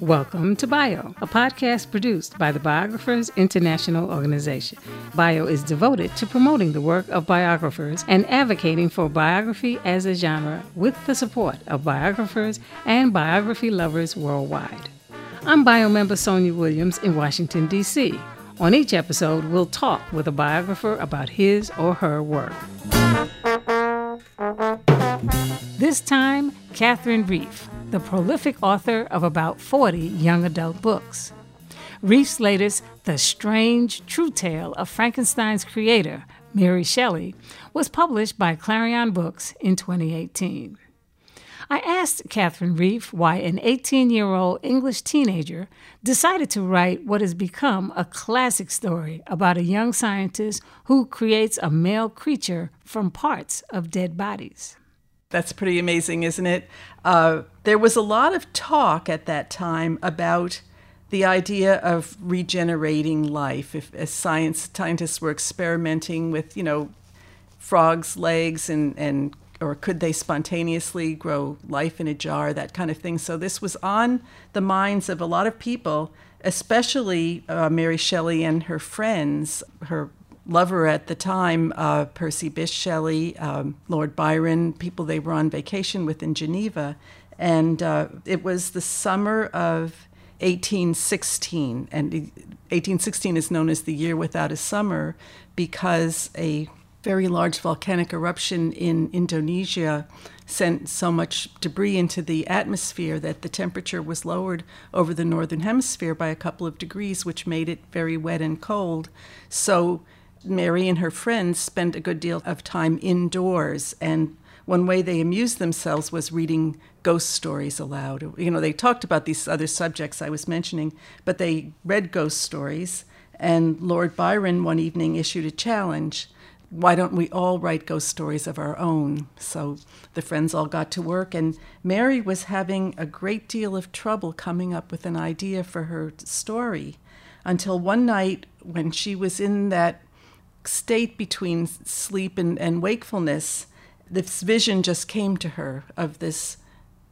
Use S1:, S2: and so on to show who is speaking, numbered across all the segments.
S1: Welcome to Bio, a podcast produced by the Biographers International Organization. Bio is devoted to promoting the work of biographers and advocating for biography as a genre with the support of biographers and biography lovers worldwide. I'm Bio member Sonia Williams in Washington, D.C. On each episode, we'll talk with a biographer about his or her work. This time, Catherine Reef the prolific author of about 40 young adult books. Reef's latest, The Strange True Tale of Frankenstein's Creator, Mary Shelley, was published by Clarion Books in 2018. I asked Catherine Reef why an 18 year old English teenager decided to write what has become a classic story about a young scientist who creates a male creature from parts of dead bodies.
S2: That's pretty amazing, isn't it? Uh, there was a lot of talk at that time about the idea of regenerating life. If as science scientists were experimenting with, you know, frogs' legs and, and or could they spontaneously grow life in a jar, that kind of thing. So this was on the minds of a lot of people, especially uh, Mary Shelley and her friends, her lover at the time, uh, Percy Bysshe Shelley, um, Lord Byron, people they were on vacation with in Geneva. And uh, it was the summer of 1816. And 1816 is known as the year without a summer because a very large volcanic eruption in Indonesia sent so much debris into the atmosphere that the temperature was lowered over the northern hemisphere by a couple of degrees, which made it very wet and cold. So Mary and her friends spent a good deal of time indoors, and one way they amused themselves was reading ghost stories aloud. You know, they talked about these other subjects I was mentioning, but they read ghost stories. And Lord Byron one evening issued a challenge why don't we all write ghost stories of our own? So the friends all got to work, and Mary was having a great deal of trouble coming up with an idea for her story until one night when she was in that state between sleep and, and wakefulness, this vision just came to her of this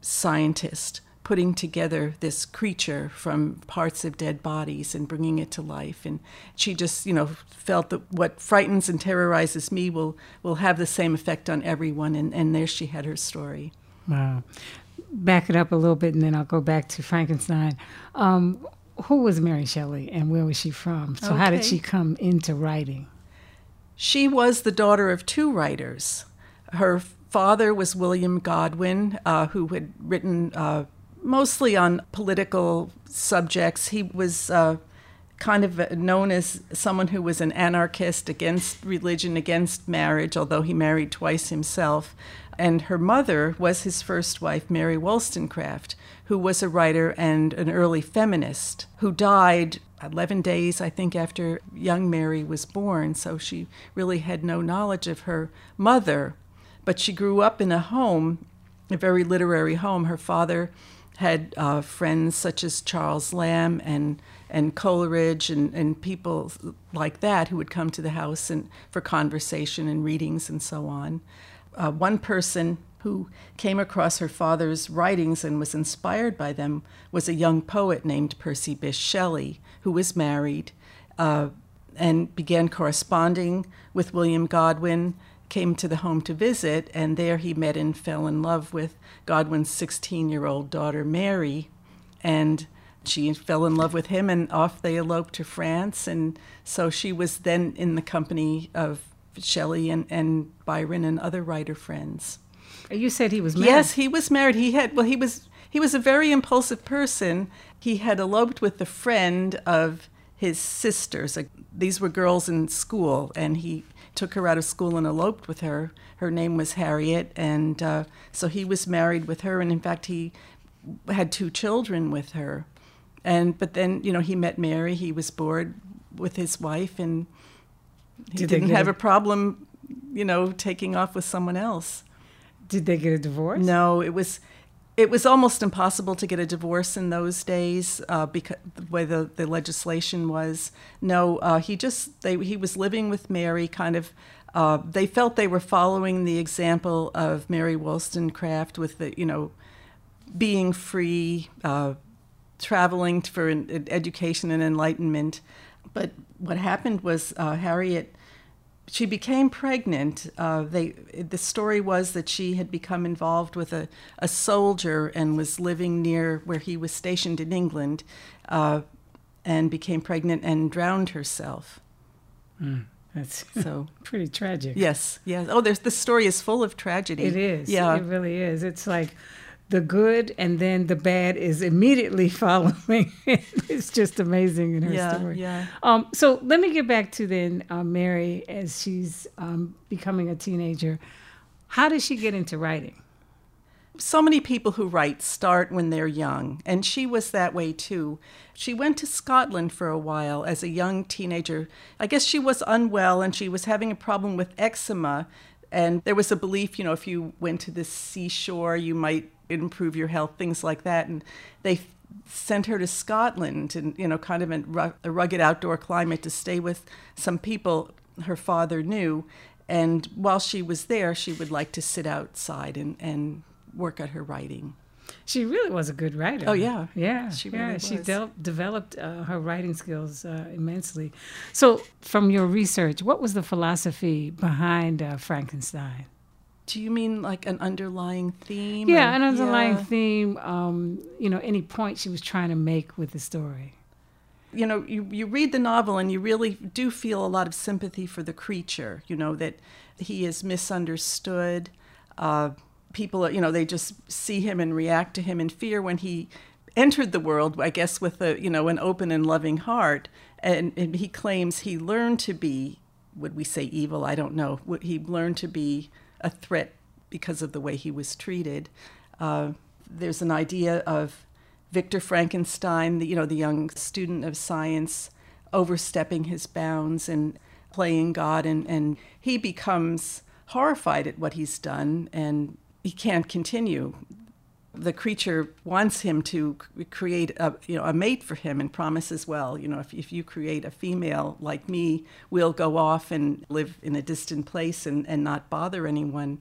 S2: scientist putting together this creature from parts of dead bodies and bringing it to life. And she just you know felt that what frightens and terrorizes me will will have the same effect on everyone. And, and there she had her story.
S1: Wow. Back it up a little bit and then i'll go back to frankenstein. Um, who was mary shelley and where was she from? So okay. how did she come into writing
S2: she was the daughter of two writers. Her father was William Godwin, uh, who had written uh, mostly on political subjects. He was uh, kind of known as someone who was an anarchist against religion, against marriage, although he married twice himself. And her mother was his first wife, Mary Wollstonecraft, who was a writer and an early feminist who died 11 days, I think, after young Mary was born. So she really had no knowledge of her mother. But she grew up in a home, a very literary home. Her father had uh, friends such as Charles Lamb and and Coleridge and, and people like that who would come to the house and for conversation and readings and so on. Uh, one person who came across her father's writings and was inspired by them was a young poet named Percy Bysshe Shelley, who was married uh, and began corresponding with William Godwin, came to the home to visit, and there he met and fell in love with Godwin's 16 year old daughter, Mary. And she fell in love with him, and off they eloped to France. And so she was then in the company of Shelley and, and Byron and other writer friends.
S1: You said he was married.
S2: Yes, he was married. He had well, he was he was a very impulsive person. He had eloped with the friend of his sisters. These were girls in school, and he took her out of school and eloped with her. Her name was Harriet, and uh, so he was married with her. And in fact, he had two children with her. And but then you know he met Mary. He was bored with his wife, and he Did didn't have a problem, you know, taking off with someone else.
S1: Did they get a divorce?
S2: No, it was it was almost impossible to get a divorce in those days uh, because the way the, the legislation was. No, uh, he just they, he was living with Mary, kind of Uh, they felt they were following the example of Mary Wollstonecraft with the, you know, being free, uh, traveling for an, education and enlightenment. But what happened was uh, Harriet, she became pregnant. Uh, they, the story was that she had become involved with a, a soldier and was living near where he was stationed in England, uh, and became pregnant and drowned herself.
S1: Mm. That's
S2: so
S1: pretty tragic.
S2: Yes, yes. Oh, there's the story is full of tragedy.
S1: It is. Yeah, it really is. It's like the good and then the bad is immediately following. it's just amazing in her
S2: yeah,
S1: story.
S2: Yeah.
S1: Um, so let me get back to then uh, Mary as she's um, becoming a teenager. How did she get into writing?
S2: So many people who write start when they're young, and she was that way too. She went to Scotland for a while as a young teenager. I guess she was unwell and she was having a problem with eczema. And there was a belief, you know, if you went to the seashore, you might improve your health, things like that. And they sent her to Scotland and, you know, kind of in a rugged outdoor climate to stay with some people her father knew. And while she was there, she would like to sit outside and, and work at her writing.
S1: She really was a good writer.
S2: Oh yeah,
S1: yeah,
S2: she
S1: really
S2: yeah.
S1: Was. She de- developed uh, her writing skills uh, immensely. So, from your research, what was the philosophy behind uh, Frankenstein?
S2: Do you mean like an underlying theme?
S1: Yeah, or? an underlying yeah. theme. Um, you know, any point she was trying to make with the story.
S2: You know, you, you read the novel and you really do feel a lot of sympathy for the creature. You know that he is misunderstood. Uh, people, you know, they just see him and react to him in fear when he entered the world, I guess, with a, you know, an open and loving heart. And, and he claims he learned to be, would we say evil? I don't know. He learned to be a threat because of the way he was treated. Uh, there's an idea of Victor Frankenstein, the, you know, the young student of science, overstepping his bounds and playing God, and, and he becomes horrified at what he's done and he can't continue. The creature wants him to create a, you know, a mate for him and promises, well, you know, if, if you create a female like me, we'll go off and live in a distant place and, and not bother anyone.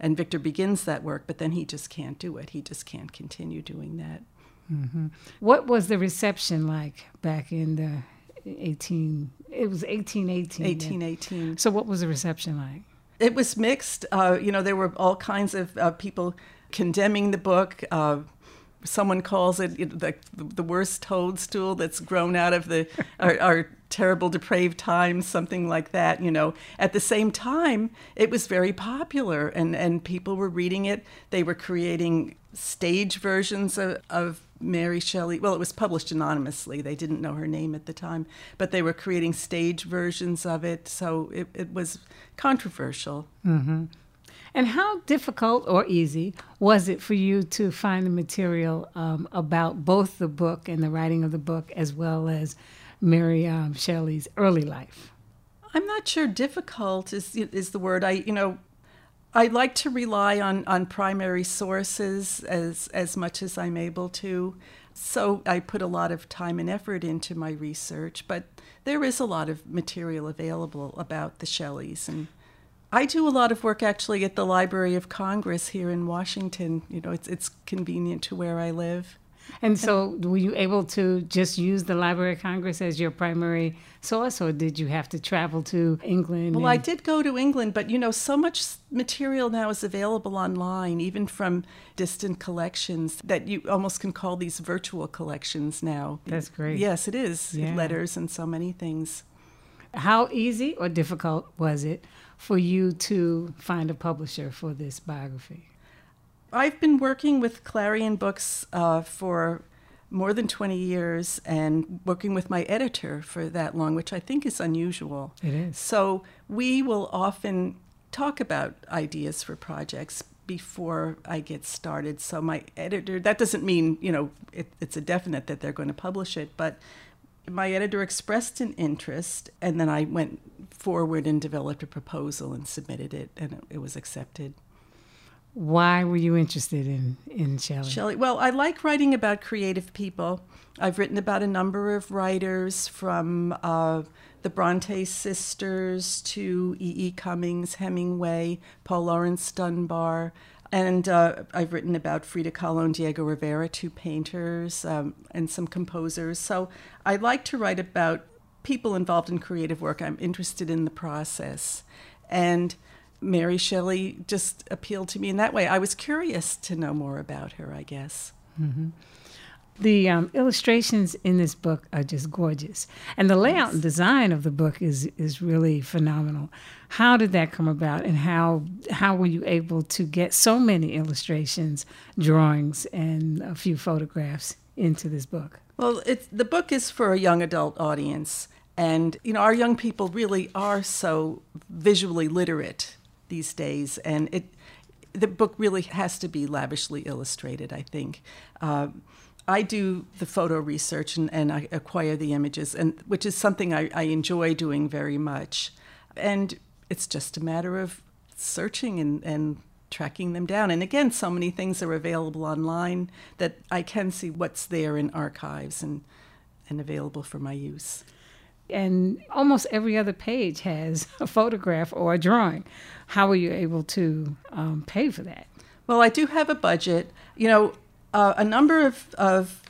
S2: And Victor begins that work, but then he just can't do it. He just can't continue doing that.
S1: Mm-hmm. What was the reception like back in the 18, it was 1818.
S2: 1818.
S1: So what was the reception like?
S2: It was mixed. Uh, you know, there were all kinds of uh, people condemning the book. Uh, someone calls it the, the worst toadstool that's grown out of the our, our, terrible depraved times something like that you know at the same time it was very popular and and people were reading it they were creating stage versions of, of Mary Shelley. Well, it was published anonymously. They didn't know her name at the time, but they were creating stage versions of it. So it, it was controversial.
S1: Mm-hmm. And how difficult or easy was it for you to find the material um, about both the book and the writing of the book, as well as Mary um, Shelley's early life?
S2: I'm not sure difficult is is the word. I you know I like to rely on, on primary sources as, as much as I'm able to. So I put a lot of time and effort into my research, but there is a lot of material available about the Shelleys. And I do a lot of work actually at the Library of Congress here in Washington. You know, it's, it's convenient to where I live.
S1: And so, were you able to just use the Library of Congress as your primary source, or did you have to travel to England?
S2: Well, and... I did go to England, but you know, so much material now is available online, even from distant collections, that you almost can call these virtual collections now.
S1: That's great.
S2: Yes, it is. Yeah. Letters and so many things.
S1: How easy or difficult was it for you to find a publisher for this biography?
S2: I've been working with Clarion Books uh, for more than 20 years and working with my editor for that long, which I think is unusual.
S1: It is.
S2: So we will often talk about ideas for projects before I get started. So my editor, that doesn't mean, you know, it, it's a definite that they're going to publish it, but my editor expressed an interest and then I went forward and developed a proposal and submitted it and it, it was accepted.
S1: Why were you interested in, in Shelley?
S2: Shelley, well, I like writing about creative people. I've written about a number of writers from uh, the Bronte sisters to E. E. Cummings, Hemingway, Paul Laurence Dunbar. And uh, I've written about Frida Kahlo and Diego Rivera, two painters, um, and some composers. So I like to write about people involved in creative work. I'm interested in the process. And Mary Shelley just appealed to me in that way. I was curious to know more about her, I guess.
S1: Mm-hmm. The um, illustrations in this book are just gorgeous, and the layout and design of the book is is really phenomenal. How did that come about, and how how were you able to get so many illustrations, drawings, and a few photographs into this book?
S2: Well, it's, the book is for a young adult audience, and you know our young people really are so visually literate these days, and it the book really has to be lavishly illustrated. I think. Uh, I do the photo research and, and I acquire the images, and which is something I, I enjoy doing very much. And it's just a matter of searching and, and tracking them down. And again, so many things are available online that I can see what's there in archives and, and available for my use.
S1: And almost every other page has a photograph or a drawing. How are you able to um, pay for that?
S2: Well, I do have a budget. You know, uh, a number of, of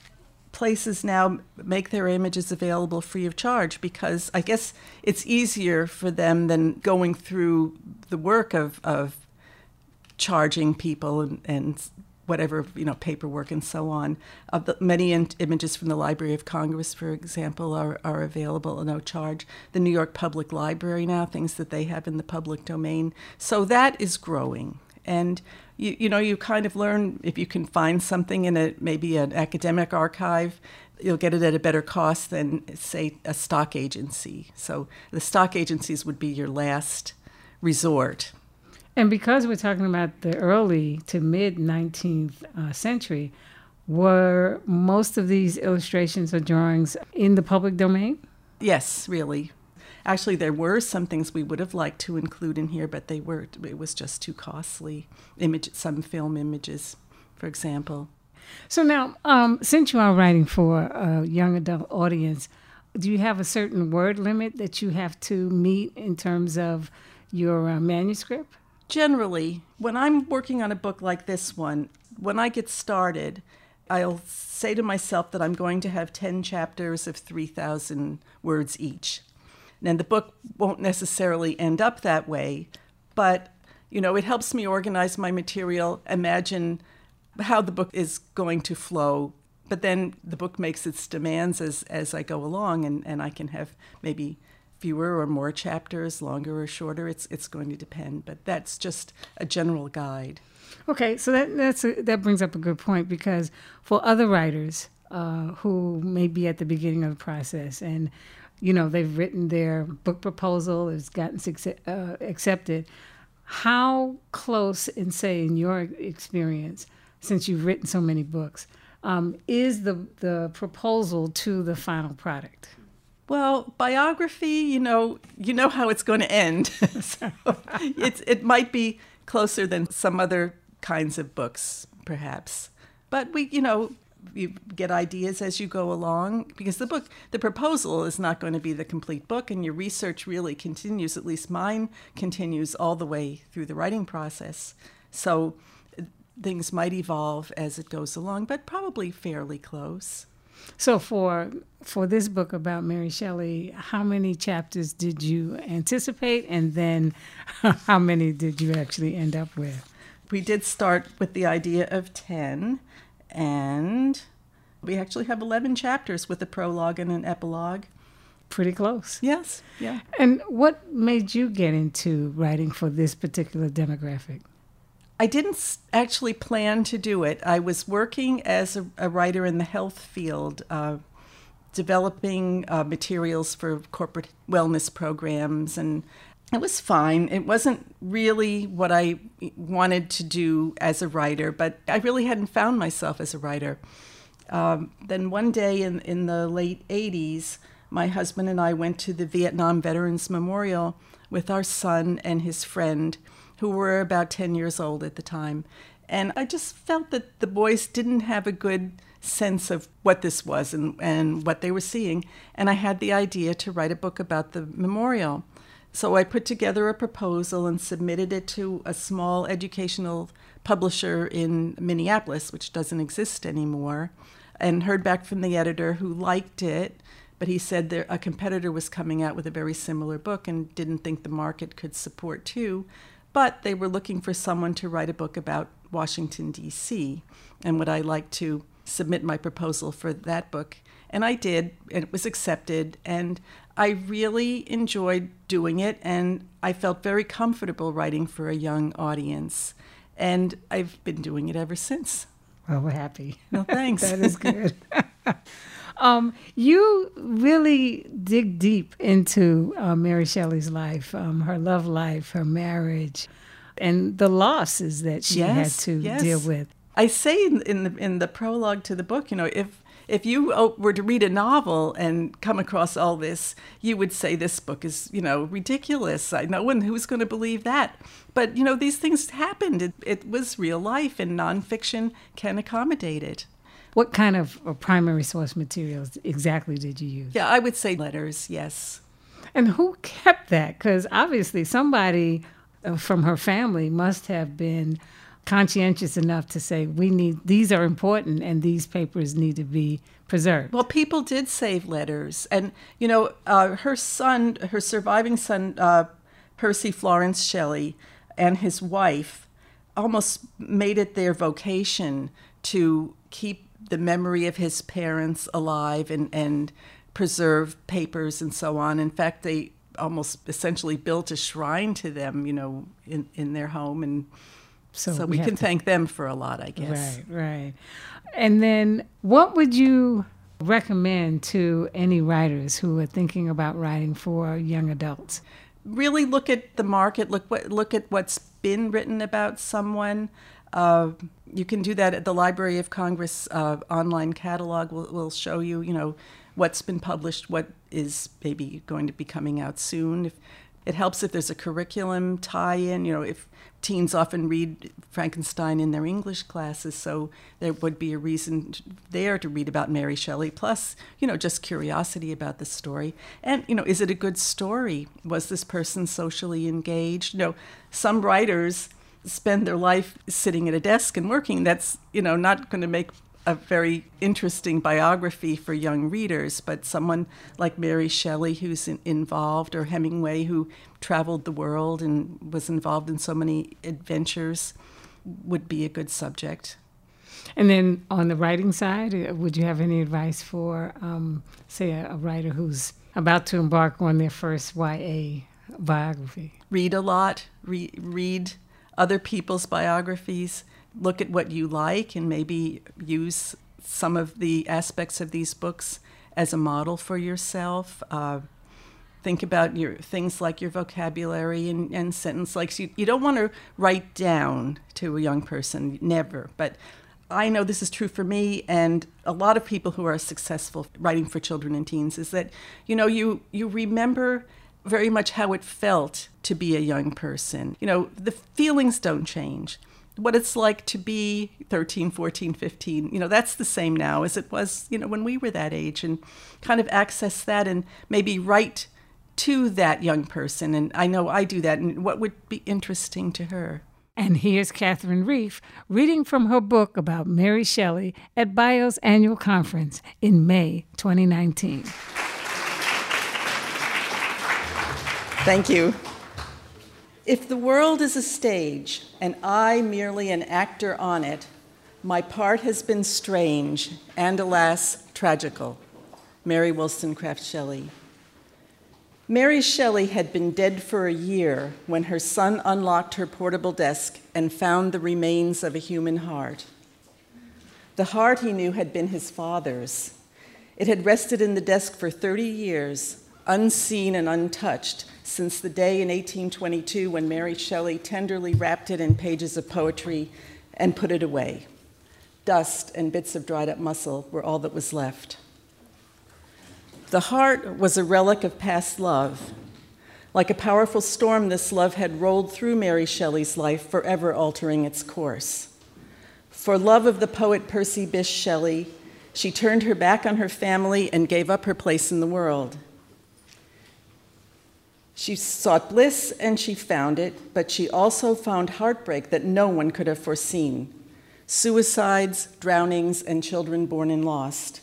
S2: places now make their images available free of charge because I guess it's easier for them than going through the work of, of charging people and, and whatever you know paperwork and so on. Uh, the, many in- images from the Library of Congress, for example, are, are available at no charge. The New York Public Library now, things that they have in the public domain. So that is growing, and you you know you kind of learn if you can find something in a maybe an academic archive. You'll get it at a better cost than, say, a stock agency. So the stock agencies would be your last resort.
S1: And because we're talking about the early to mid 19th uh, century, were most of these illustrations or drawings in the public domain?
S2: Yes, really. Actually, there were some things we would have liked to include in here, but they were it was just too costly. Image, some film images, for example.
S1: So now, um, since you are writing for a young adult audience, do you have a certain word limit that you have to meet in terms of your uh, manuscript?
S2: generally, when I'm working on a book like this one, when I get started, I'll say to myself that I'm going to have 10 chapters of 3,000 words each. And the book won't necessarily end up that way, but you know, it helps me organize my material, imagine how the book is going to flow. But then the book makes its demands as, as I go along, and, and I can have maybe fewer or more chapters, longer or shorter. It's it's going to depend, but that's just a general guide.
S1: Okay, so that that's a, that brings up a good point because for other writers uh, who may be at the beginning of the process and you know they've written their book proposal, it's gotten uh, accepted. How close, in say, in your experience, since you've written so many books, um, is the the proposal to the final product?
S2: Well, biography, you know, you know how it's going to end. so it's it might be closer than some other kinds of books, perhaps. But we, you know, you get ideas as you go along because the book, the proposal is not going to be the complete book, and your research really continues. At least mine continues all the way through the writing process. So things might evolve as it goes along, but probably fairly close.
S1: So for for this book about Mary Shelley, how many chapters did you anticipate, and then how many did you actually end up with?
S2: We did start with the idea of ten, and we actually have eleven chapters with a prologue and an epilogue.
S1: Pretty close.
S2: Yes. Yeah.
S1: And what made you get into writing for this particular demographic?
S2: I didn't actually plan to do it. I was working as a, a writer in the health field, uh, developing uh, materials for corporate wellness programs, and it was fine. It wasn't really what I wanted to do as a writer, but I really hadn't found myself as a writer. Um, then one day in, in the late 80s, my husband and I went to the Vietnam Veterans Memorial with our son and his friend who were about 10 years old at the time. And I just felt that the boys didn't have a good sense of what this was and, and what they were seeing. And I had the idea to write a book about the memorial. So I put together a proposal and submitted it to a small educational publisher in Minneapolis, which doesn't exist anymore, and heard back from the editor who liked it. But he said there, a competitor was coming out with a very similar book and didn't think the market could support two. But they were looking for someone to write a book about Washington, D.C., and would I like to submit my proposal for that book? And I did, and it was accepted. And I really enjoyed doing it, and I felt very comfortable writing for a young audience. And I've been doing it ever since.
S1: Well, we're happy.
S2: No, thanks.
S1: that is good. um, you really dig deep into uh, Mary Shelley's life, um, her love life, her marriage, and the losses that she
S2: yes,
S1: had to
S2: yes.
S1: deal with.
S2: I say in, in the in the prologue to the book, you know, if if you oh, were to read a novel and come across all this, you would say this book is, you know, ridiculous. I no one who's going to believe that. But you know, these things happened. It, it was real life, and nonfiction can accommodate it.
S1: What kind of uh, primary source materials exactly did you use?
S2: Yeah, I would say letters. Yes.
S1: And who kept that? Because obviously somebody uh, from her family must have been conscientious enough to say we need these are important and these papers need to be preserved.
S2: Well, people did save letters, and you know, uh, her son, her surviving son, uh, Percy Florence Shelley, and his wife, almost made it their vocation to keep the memory of his parents alive and and preserve papers and so on. In fact, they almost essentially built a shrine to them, you know, in in their home and so, so we, we can to, thank them for a lot, I guess.
S1: Right, right. And then what would you recommend to any writers who are thinking about writing for young adults?
S2: Really look at the market, look what look at what's been written about someone. Uh, you can do that at the Library of Congress uh, online catalog. Will will show you, you know, what's been published, what is maybe going to be coming out soon. If it helps if there's a curriculum tie-in. You know, if teens often read Frankenstein in their English classes, so there would be a reason there to read about Mary Shelley. Plus, you know, just curiosity about the story. And you know, is it a good story? Was this person socially engaged? You know, some writers spend their life sitting at a desk and working. That's you know not going to make a very interesting biography for young readers, but someone like Mary Shelley, who's in, involved, or Hemingway, who traveled the world and was involved in so many adventures, would be a good subject.
S1: And then on the writing side, uh, would you have any advice for, um, say, a, a writer who's about to embark on their first YA biography?
S2: Read a lot, re- read other people's biographies look at what you like and maybe use some of the aspects of these books as a model for yourself. Uh, think about your things like your vocabulary and, and sentence likes. You, you don't want to write down to a young person, never. But I know this is true for me and a lot of people who are successful writing for children and teens is that, you know, you, you remember very much how it felt to be a young person. You know, the feelings don't change what it's like to be 13, 14, 15. You know, that's the same now as it was, you know, when we were that age and kind of access that and maybe write to that young person. And I know I do that. And what would be interesting to her?
S1: And here's Catherine Reef reading from her book about Mary Shelley at BIO's annual conference in May 2019.
S2: Thank you. If the world is a stage and I merely an actor on it, my part has been strange and, alas, tragical. Mary Wollstonecraft Shelley. Mary Shelley had been dead for a year when her son unlocked her portable desk and found the remains of a human heart. The heart he knew had been his father's. It had rested in the desk for 30 years, unseen and untouched, since the day in 1822 when Mary Shelley tenderly wrapped it in pages of poetry and put it away. Dust and bits of dried up muscle were all that was left. The heart was a relic of past love. Like a powerful storm, this love had rolled through Mary Shelley's life, forever altering its course. For love of the poet Percy Bysshe Shelley, she turned her back on her family and gave up her place in the world. She sought bliss and she found it, but she also found heartbreak that no one could have foreseen suicides, drownings, and children born and lost.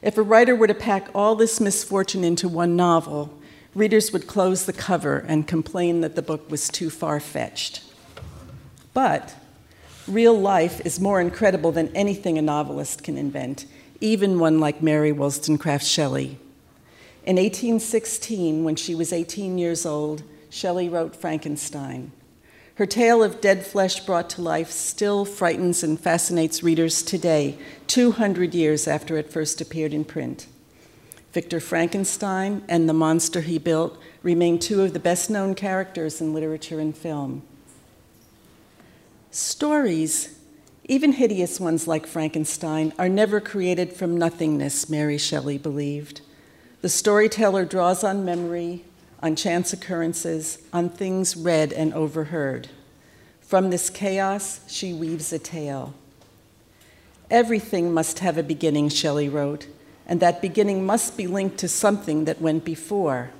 S2: If a writer were to pack all this misfortune into one novel, readers would close the cover and complain that the book was too far fetched. But real life is more incredible than anything a novelist can invent, even one like Mary Wollstonecraft Shelley. In 1816, when she was 18 years old, Shelley wrote Frankenstein. Her tale of dead flesh brought to life still frightens and fascinates readers today, 200 years after it first appeared in print. Victor Frankenstein and the monster he built remain two of the best known characters in literature and film. Stories, even hideous ones like Frankenstein, are never created from nothingness, Mary Shelley believed. The storyteller draws on memory, on chance occurrences, on things read and overheard. From this chaos, she weaves a tale. Everything must have a beginning, Shelley wrote, and that beginning must be linked to something that went before.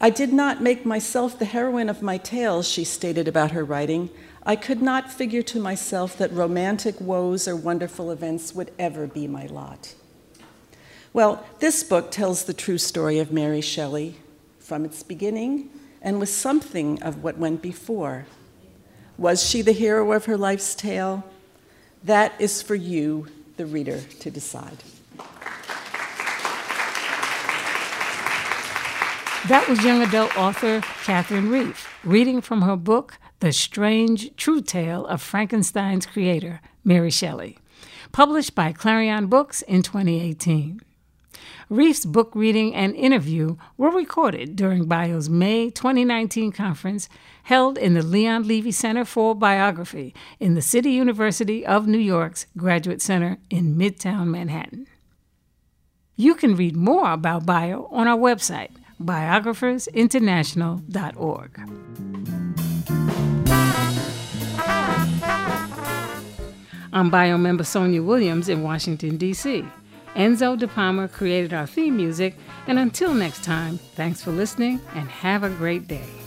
S2: I did not make myself the heroine of my tales, she stated about her writing. I could not figure to myself that romantic woes or wonderful events would ever be my lot. Well, this book tells the true story of Mary Shelley from its beginning and with something of what went before. Was she the hero of her life's tale? That is for you, the reader, to decide.
S1: That was young adult author Catherine Reef reading from her book, The Strange True Tale of Frankenstein's Creator, Mary Shelley, published by Clarion Books in 2018. Reef's book reading and interview were recorded during BIO's May 2019 conference held in the Leon Levy Center for Biography in the City University of New York's Graduate Center in Midtown Manhattan. You can read more about BIO on our website, biographersinternational.org. I'm BIO member Sonia Williams in Washington, D.C. Enzo De Palma created our theme music, and until next time, thanks for listening and have a great day.